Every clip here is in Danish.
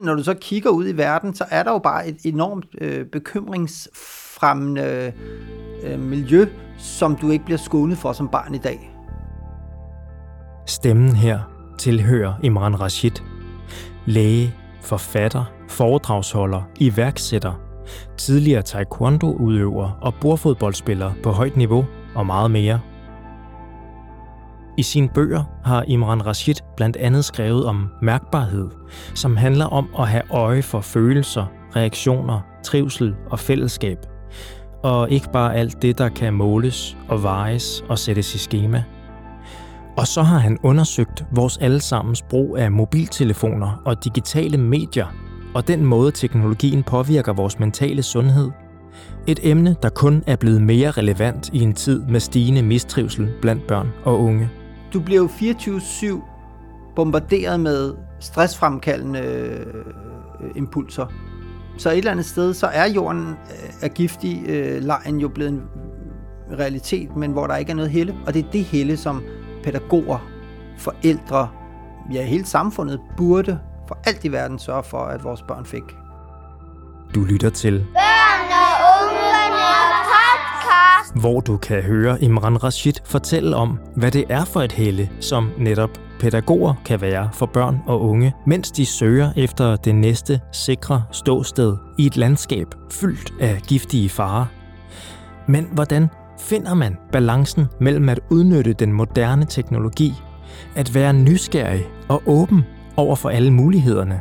Når du så kigger ud i verden, så er der jo bare et enormt øh, bekymringsfremmende øh, miljø, som du ikke bliver skånet for som barn i dag. Stemmen her tilhører Imran Rashid. Læge, forfatter, foredragsholder, iværksætter, tidligere taekwondo-udøver og bordfodboldspiller på højt niveau og meget mere – i sine bøger har Imran Rashid blandt andet skrevet om mærkbarhed, som handler om at have øje for følelser, reaktioner, trivsel og fællesskab. Og ikke bare alt det, der kan måles og vejes og sættes i schema. Og så har han undersøgt vores allesammens brug af mobiltelefoner og digitale medier, og den måde teknologien påvirker vores mentale sundhed. Et emne, der kun er blevet mere relevant i en tid med stigende mistrivsel blandt børn og unge. Du bliver jo 24-7 bombarderet med stressfremkaldende øh, impulser. Så et eller andet sted, så er jorden øh, er giftig øh, lejen jo blevet en realitet, men hvor der ikke er noget helle. Og det er det helle, som pædagoger, forældre, ja hele samfundet burde for alt i verden sørge for, at vores børn fik. Du lytter til hvor du kan høre Imran Rashid fortælle om, hvad det er for et helle, som netop pædagoger kan være for børn og unge, mens de søger efter det næste sikre ståsted i et landskab fyldt af giftige farer. Men hvordan finder man balancen mellem at udnytte den moderne teknologi, at være nysgerrig og åben over for alle mulighederne,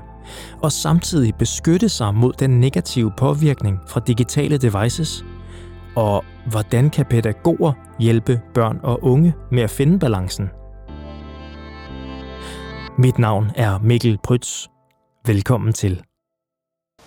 og samtidig beskytte sig mod den negative påvirkning fra digitale devices – og hvordan kan pædagoger hjælpe børn og unge med at finde balancen? Mit navn er Mikkel Prytz. Velkommen til.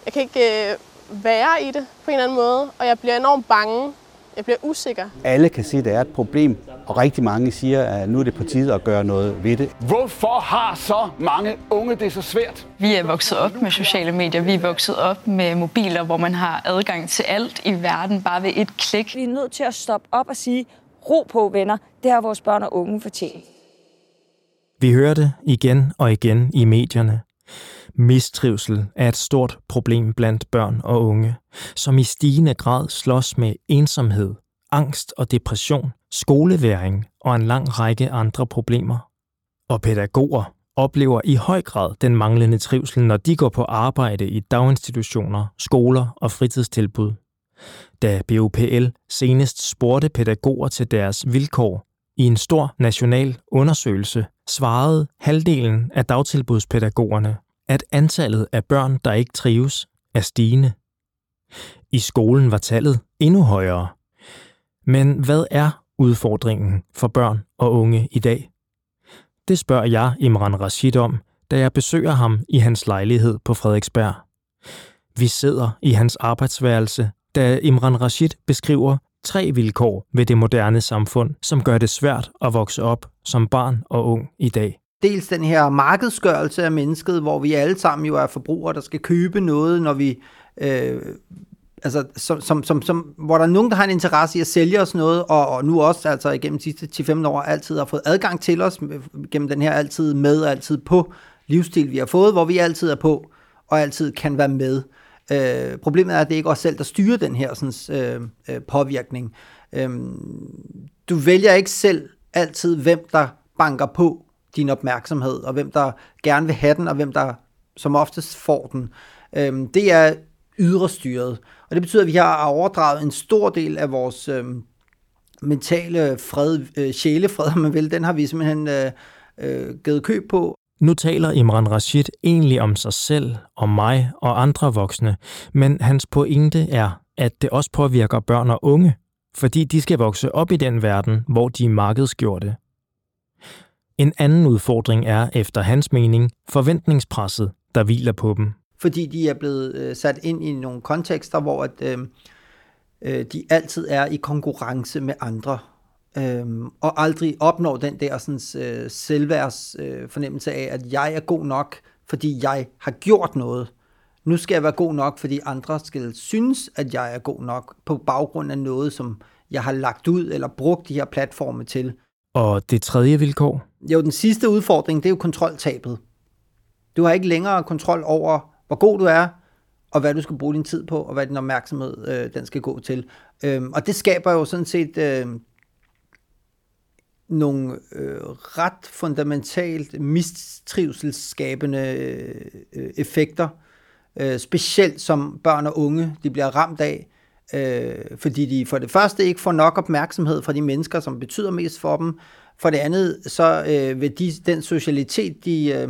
Jeg kan ikke øh, være i det på en eller anden måde, og jeg bliver enormt bange jeg bliver usikker. Alle kan se, at det er et problem, og rigtig mange siger, at nu er det på tide at gøre noget ved det. Hvorfor har så mange unge det så svært? Vi er vokset op med sociale medier. Vi er vokset op med mobiler, hvor man har adgang til alt i verden bare ved et klik. Vi er nødt til at stoppe op og sige, ro på venner, det har vores børn og unge fortjent. Vi hører det igen og igen i medierne. Mistrivsel er et stort problem blandt børn og unge, som i stigende grad slås med ensomhed, angst og depression, skoleværing og en lang række andre problemer. Og pædagoger oplever i høj grad den manglende trivsel, når de går på arbejde i daginstitutioner, skoler og fritidstilbud. Da BOPL senest spurgte pædagoger til deres vilkår i en stor national undersøgelse, svarede halvdelen af dagtilbudspædagogerne, at antallet af børn, der ikke trives, er stigende. I skolen var tallet endnu højere. Men hvad er udfordringen for børn og unge i dag? Det spørger jeg Imran Rashid om, da jeg besøger ham i hans lejlighed på Frederiksberg. Vi sidder i hans arbejdsværelse, da Imran Rashid beskriver tre vilkår ved det moderne samfund, som gør det svært at vokse op som barn og ung i dag dels den her markedsgørelse af mennesket, hvor vi alle sammen jo er forbrugere, der skal købe noget, når vi... Øh, altså, som, som, som, som, hvor der er nogen, der har en interesse i at sælge os noget, og, og nu også altså igennem de sidste 10-15 år altid har fået adgang til os, øh, gennem den her altid med og altid på livsstil, vi har fået, hvor vi altid er på, og altid kan være med. Øh, problemet er, at det ikke er os selv, der styrer den her sådan, øh, øh, påvirkning. Øh, du vælger ikke selv altid, hvem der banker på din opmærksomhed, og hvem der gerne vil have den, og hvem der som oftest får den. Øhm, det er ydre styret. Og det betyder, at vi har overdraget en stor del af vores øhm, mentale fred, øh, sjælefred, om man vil, den har vi simpelthen øh, øh, givet køb på. Nu taler Imran Rashid egentlig om sig selv, om mig og andre voksne, men hans pointe er, at det også påvirker børn og unge, fordi de skal vokse op i den verden, hvor de er markedsgjorte. En anden udfordring er, efter hans mening, forventningspresset, der hviler på dem. Fordi de er blevet øh, sat ind i nogle kontekster, hvor at, øh, øh, de altid er i konkurrence med andre, øh, og aldrig opnår den der sådan, øh, selvværds øh, fornemmelse af, at jeg er god nok, fordi jeg har gjort noget. Nu skal jeg være god nok, fordi andre skal synes, at jeg er god nok, på baggrund af noget, som jeg har lagt ud eller brugt de her platforme til. Og det tredje vilkår? Jo, den sidste udfordring, det er jo kontroltabet. Du har ikke længere kontrol over, hvor god du er, og hvad du skal bruge din tid på, og hvad din opmærksomhed øh, den skal gå til. Øhm, og det skaber jo sådan set øh, nogle øh, ret fundamentalt mistrivselsskabende øh, effekter, øh, specielt som børn og unge de bliver ramt af, øh, fordi de for det første ikke får nok opmærksomhed fra de mennesker, som betyder mest for dem. For det andet, så øh, vil de, den socialitet, de øh,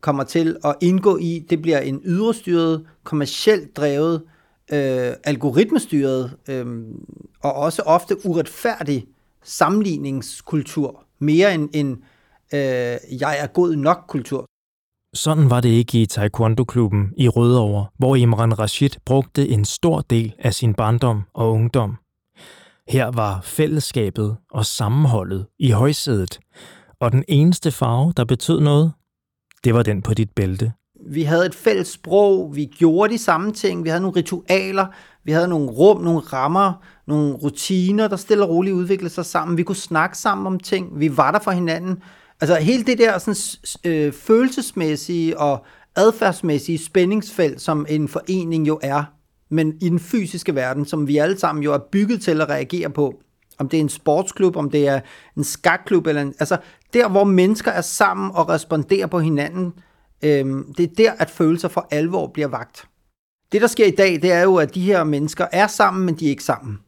kommer til at indgå i, det bliver en yderstyret, kommercielt drevet, øh, algoritmestyret øh, og også ofte uretfærdig sammenligningskultur, mere end en øh, jeg er god nok kultur. Sådan var det ikke i Taekwondo-klubben i Rødovre, hvor Imran Rashid brugte en stor del af sin barndom og ungdom. Her var fællesskabet og sammenholdet i højsædet, og den eneste farve, der betød noget, det var den på dit bælte. Vi havde et fælles sprog, vi gjorde de samme ting, vi havde nogle ritualer, vi havde nogle rum, nogle rammer, nogle rutiner, der stille og roligt udviklede sig sammen. Vi kunne snakke sammen om ting, vi var der for hinanden. Altså hele det der sådan, øh, følelsesmæssige og adfærdsmæssige spændingsfelt, som en forening jo er, men i den fysiske verden, som vi alle sammen jo er bygget til at reagere på. Om det er en sportsklub, om det er en skakklub, eller en, altså der, hvor mennesker er sammen og responderer på hinanden, øh, det er der, at følelser for alvor bliver vagt. Det, der sker i dag, det er jo, at de her mennesker er sammen, men de er ikke sammen.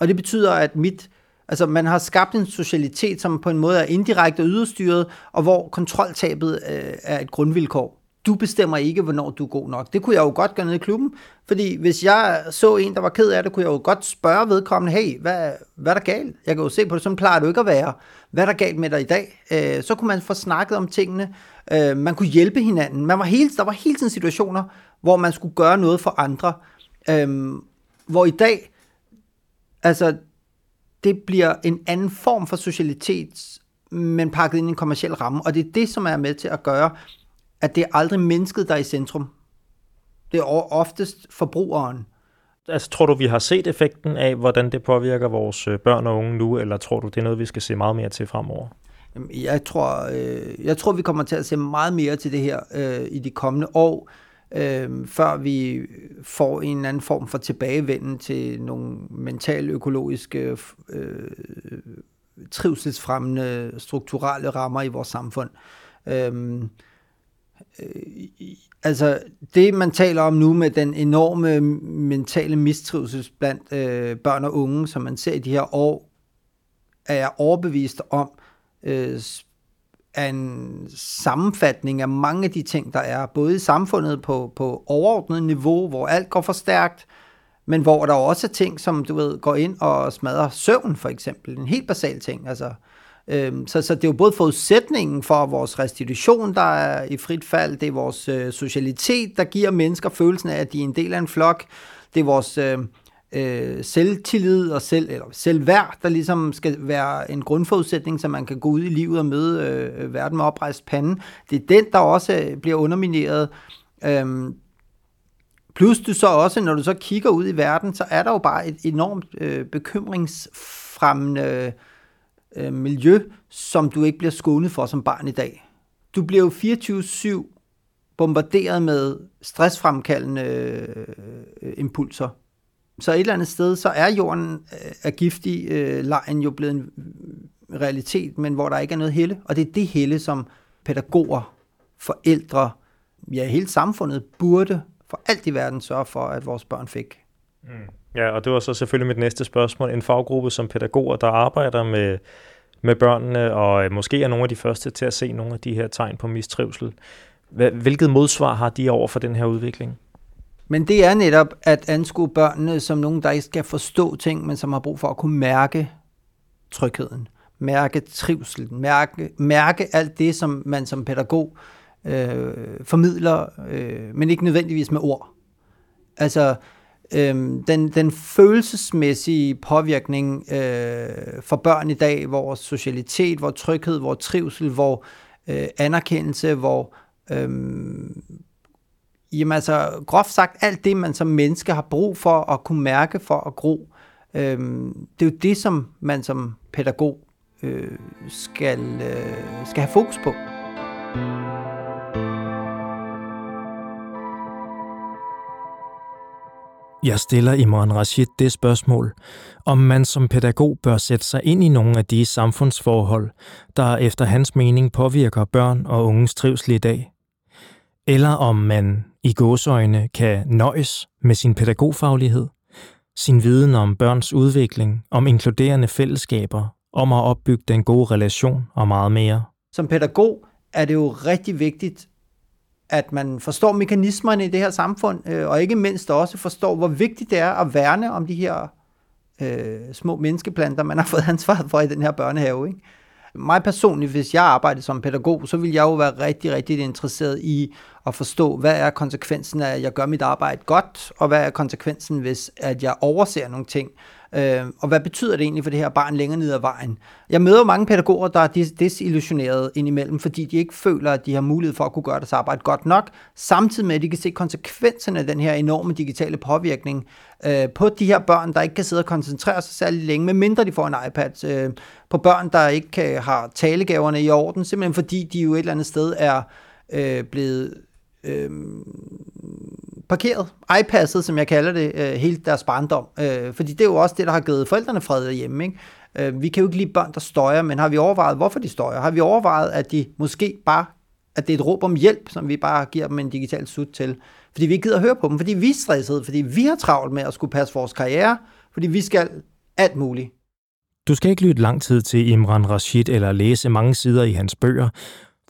Og det betyder, at mit, altså man har skabt en socialitet, som på en måde er indirekte og yderstyret, og hvor kontroltabet øh, er et grundvilkår. Du bestemmer ikke, hvornår du er god nok. Det kunne jeg jo godt gøre nede i klubben, fordi hvis jeg så en, der var ked af det, kunne jeg jo godt spørge vedkommende, hey, hvad, hvad er der galt? Jeg kan jo se på det, sådan plejer du ikke at være. Hvad er der galt med dig i dag? Øh, så kunne man få snakket om tingene. Øh, man kunne hjælpe hinanden. Man var hele, der var hele tiden situationer, hvor man skulle gøre noget for andre. Øh, hvor i dag, altså, det bliver en anden form for socialitet, men pakket ind i en kommersiel ramme. Og det er det, som er med til at gøre, at det er aldrig mennesket, der er i centrum. Det er oftest forbrugeren. Altså, tror du, vi har set effekten af, hvordan det påvirker vores øh, børn og unge nu, eller tror du, det er noget, vi skal se meget mere til fremover? Jeg tror, øh, jeg tror vi kommer til at se meget mere til det her øh, i de kommende år, øh, før vi får en anden form for tilbagevenden til nogle mental-økologiske, øh, trivselsfremmende, strukturelle rammer i vores samfund. Øh, altså det, man taler om nu med den enorme mentale mistrivsel blandt øh, børn og unge, som man ser i de her år, er jeg overbevist om, øh, er en sammenfatning af mange af de ting, der er, både i samfundet på, på overordnet niveau, hvor alt går for stærkt, men hvor der også er ting, som du ved, går ind og smadrer søvn, for eksempel. En helt basal ting. Altså, Øhm, så, så det er jo både forudsætningen for vores restitution, der er i frit fald, det er vores øh, socialitet, der giver mennesker følelsen af, at de er en del af en flok, det er vores øh, øh, selvtillid og selv, eller selvværd, der ligesom skal være en grundforudsætning, så man kan gå ud i livet og møde øh, verden med oprejst pande. Det er den, der også øh, bliver undermineret. Øhm, plus du så også, når du så kigger ud i verden, så er der jo bare et enormt øh, bekymringsfremmende øh, miljø, som du ikke bliver skånet for som barn i dag. Du bliver jo 24-7 bombarderet med stressfremkaldende øh, impulser. Så et eller andet sted, så er jorden øh, af giftig øh, lejen jo blevet en realitet, men hvor der ikke er noget helle. Og det er det helle, som pædagoger, forældre, ja hele samfundet burde for alt i verden sørge for, at vores børn fik. Mm. Ja, og det var så selvfølgelig mit næste spørgsmål. En faggruppe som pædagoger, der arbejder med, med børnene, og øh, måske er nogle af de første til at se nogle af de her tegn på mistrivsel. Hvilket modsvar har de over for den her udvikling? Men det er netop at anskue børnene som nogen, der ikke skal forstå ting, men som har brug for at kunne mærke trygheden, mærke trivselen, mærke, mærke alt det, som man som pædagog øh, formidler, øh, men ikke nødvendigvis med ord. Altså, Øhm, den, den følelsesmæssige påvirkning øh, for børn i dag, hvor socialitet, hvor tryghed, hvor trivsel, hvor øh, anerkendelse, hvor øh, jamen altså, groft sagt alt det, man som menneske har brug for at kunne mærke for at gro, øh, det er jo det, som man som pædagog øh, skal, øh, skal have fokus på. Jeg stiller Imran Rashid det spørgsmål, om man som pædagog bør sætte sig ind i nogle af de samfundsforhold, der efter hans mening påvirker børn og unges trivsel i dag. Eller om man i gåsøjne kan nøjes med sin pædagogfaglighed, sin viden om børns udvikling, om inkluderende fællesskaber, om at opbygge den gode relation og meget mere. Som pædagog er det jo rigtig vigtigt, at man forstår mekanismerne i det her samfund, øh, og ikke mindst også forstår, hvor vigtigt det er at værne om de her øh, små menneskeplanter, man har fået ansvaret for i den her børnehave. Ikke? Mig personligt, hvis jeg arbejdede som pædagog, så ville jeg jo være rigtig, rigtig interesseret i at forstå, hvad er konsekvensen af, at jeg gør mit arbejde godt, og hvad er konsekvensen, hvis at jeg overser nogle ting. Øh, og hvad betyder det egentlig for det her barn længere ned ad vejen? Jeg møder mange pædagoger, der er desillusionerede indimellem, fordi de ikke føler, at de har mulighed for at kunne gøre deres arbejde godt nok, samtidig med, at de kan se konsekvenserne af den her enorme digitale påvirkning øh, på de her børn, der ikke kan sidde og koncentrere sig særlig længe, medmindre de får en iPad. Øh, på børn, der ikke kan, har talegaverne i orden, simpelthen fordi de jo et eller andet sted er øh, blevet øh, parkeret, iPasset, som jeg kalder det, øh, hele deres barndom. Øh, fordi det er jo også det, der har givet forældrene fred derhjemme. Ikke? Øh, vi kan jo ikke lide børn, der støjer, men har vi overvejet, hvorfor de støjer? Har vi overvejet, at de måske bare, at det er et råb om hjælp, som vi bare giver dem en digital sut til? Fordi vi ikke gider at høre på dem, fordi vi er stressede, fordi vi har travlt med at skulle passe vores karriere, fordi vi skal alt muligt. Du skal ikke lytte lang tid til Imran Rashid eller læse mange sider i hans bøger,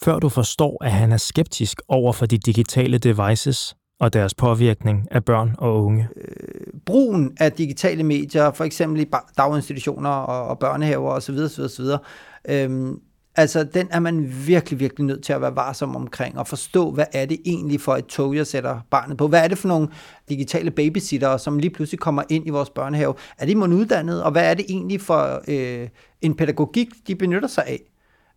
før du forstår, at han er skeptisk over for de digitale devices og deres påvirkning af børn og unge. Øh, brugen af digitale medier, for eksempel i daginstitutioner og, og børnehaver osv., osv., osv. Øhm, altså, den er man virkelig, virkelig nødt til at være varsom omkring og forstå, hvad er det egentlig for et tog, jeg sætter barnet på? Hvad er det for nogle digitale babysitter, som lige pludselig kommer ind i vores børnehave? Er de mon uddannet, og hvad er det egentlig for øh, en pædagogik, de benytter sig af?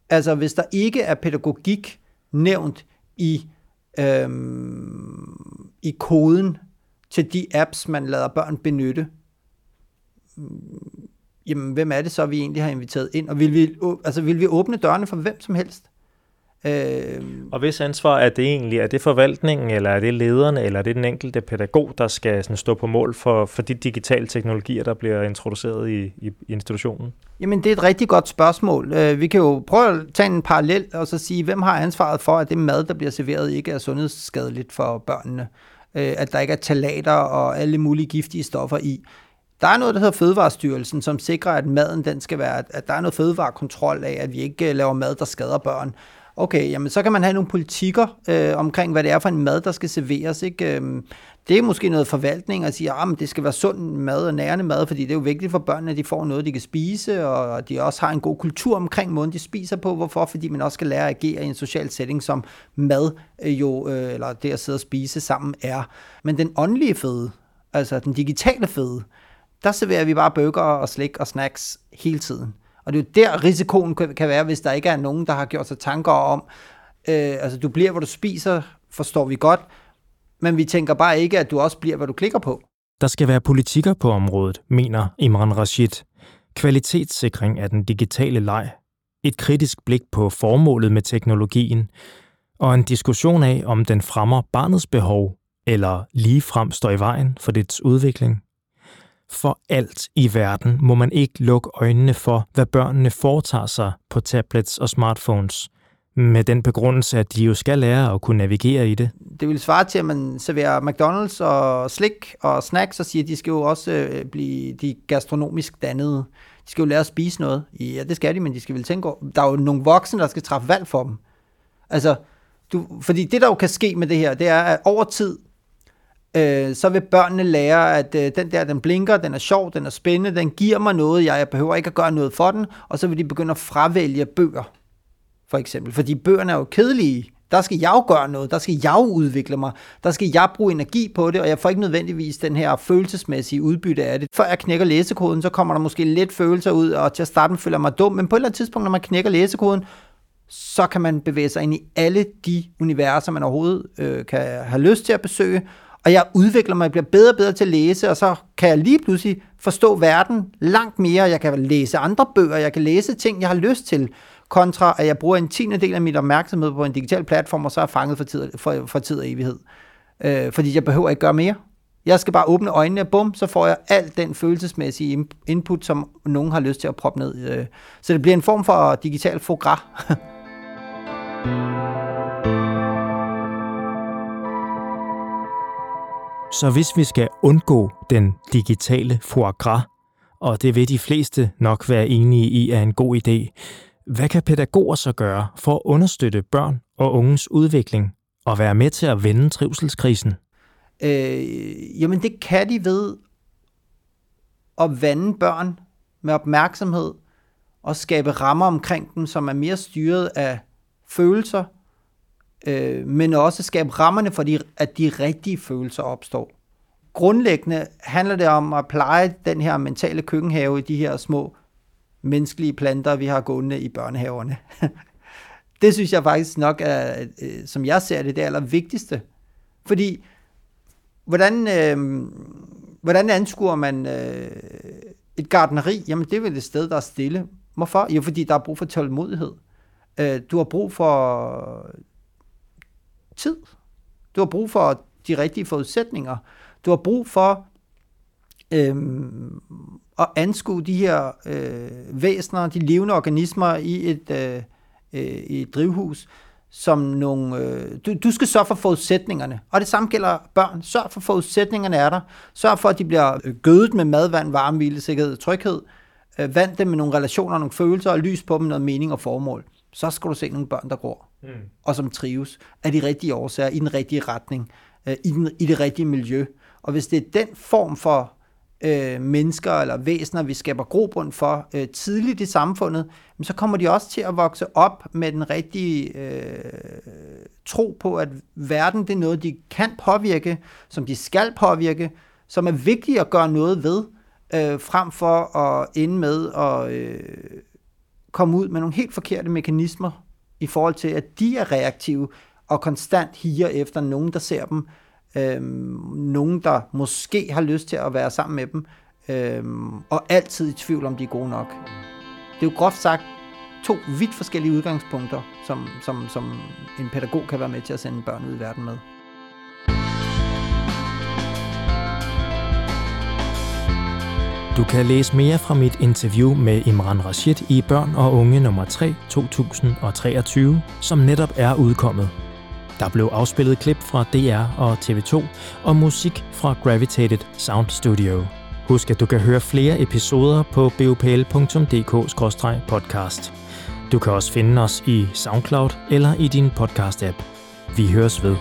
Altså, hvis der ikke er pædagogik nævnt i, øhm, i koden til de apps, man lader børn benytte, jamen, hvem er det så, vi egentlig har inviteret ind? Og vil vi, altså, vil vi åbne dørene for hvem som helst? Øh, og hvis ansvar er det egentlig? Er det forvaltningen, eller er det lederne, eller er det den enkelte pædagog, der skal sådan, stå på mål for, for de digitale teknologier, der bliver introduceret i, i, institutionen? Jamen, det er et rigtig godt spørgsmål. Øh, vi kan jo prøve at tage en parallel og så sige, hvem har ansvaret for, at det mad, der bliver serveret, ikke er sundhedsskadeligt for børnene? Øh, at der ikke er talater og alle mulige giftige stoffer i. Der er noget, der hedder Fødevarestyrelsen, som sikrer, at maden den skal være, at der er noget fødevarekontrol af, at vi ikke laver mad, der skader børn okay, jamen så kan man have nogle politikker øh, omkring, hvad det er for en mad, der skal serveres. Ikke? Øhm, det er måske noget forvaltning at sige, at ah, det skal være sund mad og nærende mad, fordi det er jo vigtigt for børnene, at de får noget, de kan spise, og de også har en god kultur omkring måden, de spiser på. Hvorfor? Fordi man også skal lære at agere i en social setting, som mad øh, jo, øh, eller det at sidde og spise sammen er. Men den åndelige føde, altså den digitale føde, der serverer vi bare bøger og slik og snacks hele tiden. Og det er jo der, risikoen kan være, hvis der ikke er nogen, der har gjort sig tanker om, øh, altså du bliver, hvor du spiser, forstår vi godt, men vi tænker bare ikke, at du også bliver, hvad du klikker på. Der skal være politikker på området, mener Imran Rashid. Kvalitetssikring af den digitale leg. Et kritisk blik på formålet med teknologien. Og en diskussion af, om den fremmer barnets behov, eller ligefrem står i vejen for dets udvikling. For alt i verden må man ikke lukke øjnene for, hvad børnene foretager sig på tablets og smartphones, med den begrundelse, at de jo skal lære at kunne navigere i det. Det vil svare til, at man serverer McDonald's og slik og snacks og siger, at de skal jo også øh, blive de gastronomisk dannede. De skal jo lære at spise noget. Ja, det skal de, men de skal vel tænke over. Der er jo nogle voksne, der skal træffe valg for dem. Altså, du, fordi det, der jo kan ske med det her, det er, at over tid, øh, så vil børnene lære, at øh, den der, den blinker, den er sjov, den er spændende, den giver mig noget, jeg, jeg behøver ikke at gøre noget for den, og så vil de begynde at fravælge bøger, for eksempel. Fordi bøgerne er jo kedelige. Der skal jeg jo gøre noget, der skal jeg jo udvikle mig, der skal jeg bruge energi på det, og jeg får ikke nødvendigvis den her følelsesmæssige udbytte af det. Før jeg knækker læsekoden, så kommer der måske lidt følelser ud, og til at starte føler jeg mig dum, men på et eller andet tidspunkt, når man knækker læsekoden, så kan man bevæge sig ind i alle de universer, man overhovedet øh, kan have lyst til at besøge, og jeg udvikler mig, jeg bliver bedre og bedre til at læse, og så kan jeg lige pludselig forstå verden langt mere. Jeg kan læse andre bøger, jeg kan læse ting, jeg har lyst til, kontra at jeg bruger en tiende del af min opmærksomhed på en digital platform, og så er fanget for tid, for, for tid og evighed. Øh, fordi jeg behøver ikke gøre mere. Jeg skal bare åbne øjnene, og bum, så får jeg alt den følelsesmæssige input, som nogen har lyst til at proppe ned. Øh, så det bliver en form for digital foie Så hvis vi skal undgå den digitale foie gras, og det vil de fleste nok være enige i er en god idé, hvad kan pædagoger så gøre for at understøtte børn og unges udvikling og være med til at vende trivselskrisen? Øh, jamen det kan de ved at vande børn med opmærksomhed og skabe rammer omkring dem, som er mere styret af følelser, øh, men også skabe rammerne for, de, at de rigtige følelser opstår. Grundlæggende handler det om at pleje den her mentale køkkenhave i de her små menneskelige planter, vi har gående i børnehaverne. det synes jeg faktisk nok er, øh, som jeg ser det, det allervigtigste. Fordi, hvordan, øh, hvordan anskuer man øh, et gardneri? Jamen, det er vel et sted, der er stille. Hvorfor? Jo, fordi der er brug for tålmodighed. Øh, du har brug for tid. Du har brug for de rigtige forudsætninger. Du har brug for øhm, at anskue de her øh, væsener, de levende organismer i et, øh, øh, i et drivhus, som nogle... Øh, du, du skal sørge for forudsætningerne. Og det samme gælder børn. Sørg for forudsætningerne er der. Sørg for, at de bliver øh, gødet med mad, vand, varme, hvile, sikkerhed og tryghed. Øh, vand dem med nogle relationer, nogle følelser, og lys på dem noget mening og formål. Så skal du se nogle børn, der går, mm. og som trives af de rigtige årsager, i den rigtige retning, øh, i, den, i det rigtige miljø. Og hvis det er den form for øh, mennesker eller væsener, vi skaber grobund for øh, tidligt i samfundet, så kommer de også til at vokse op med den rigtige øh, tro på, at verden det er noget, de kan påvirke, som de skal påvirke, som er vigtigt at gøre noget ved, øh, frem for at ende med at øh, komme ud med nogle helt forkerte mekanismer i forhold til, at de er reaktive og konstant higer efter nogen, der ser dem, øh, nogen, der måske har lyst til at være sammen med dem, øh, og altid i tvivl om, de er gode nok. Det er jo groft sagt to vidt forskellige udgangspunkter, som, som, som en pædagog kan være med til at sende børn ud i verden med. Du kan læse mere fra mit interview med Imran Rashid i Børn og Unge nummer 3 2023, som netop er udkommet. Der blev afspillet klip fra DR og TV2 og musik fra Gravitated Sound Studio. Husk, at du kan høre flere episoder på bopl.dk-podcast. Du kan også finde os i SoundCloud eller i din podcast-app. Vi høres ved.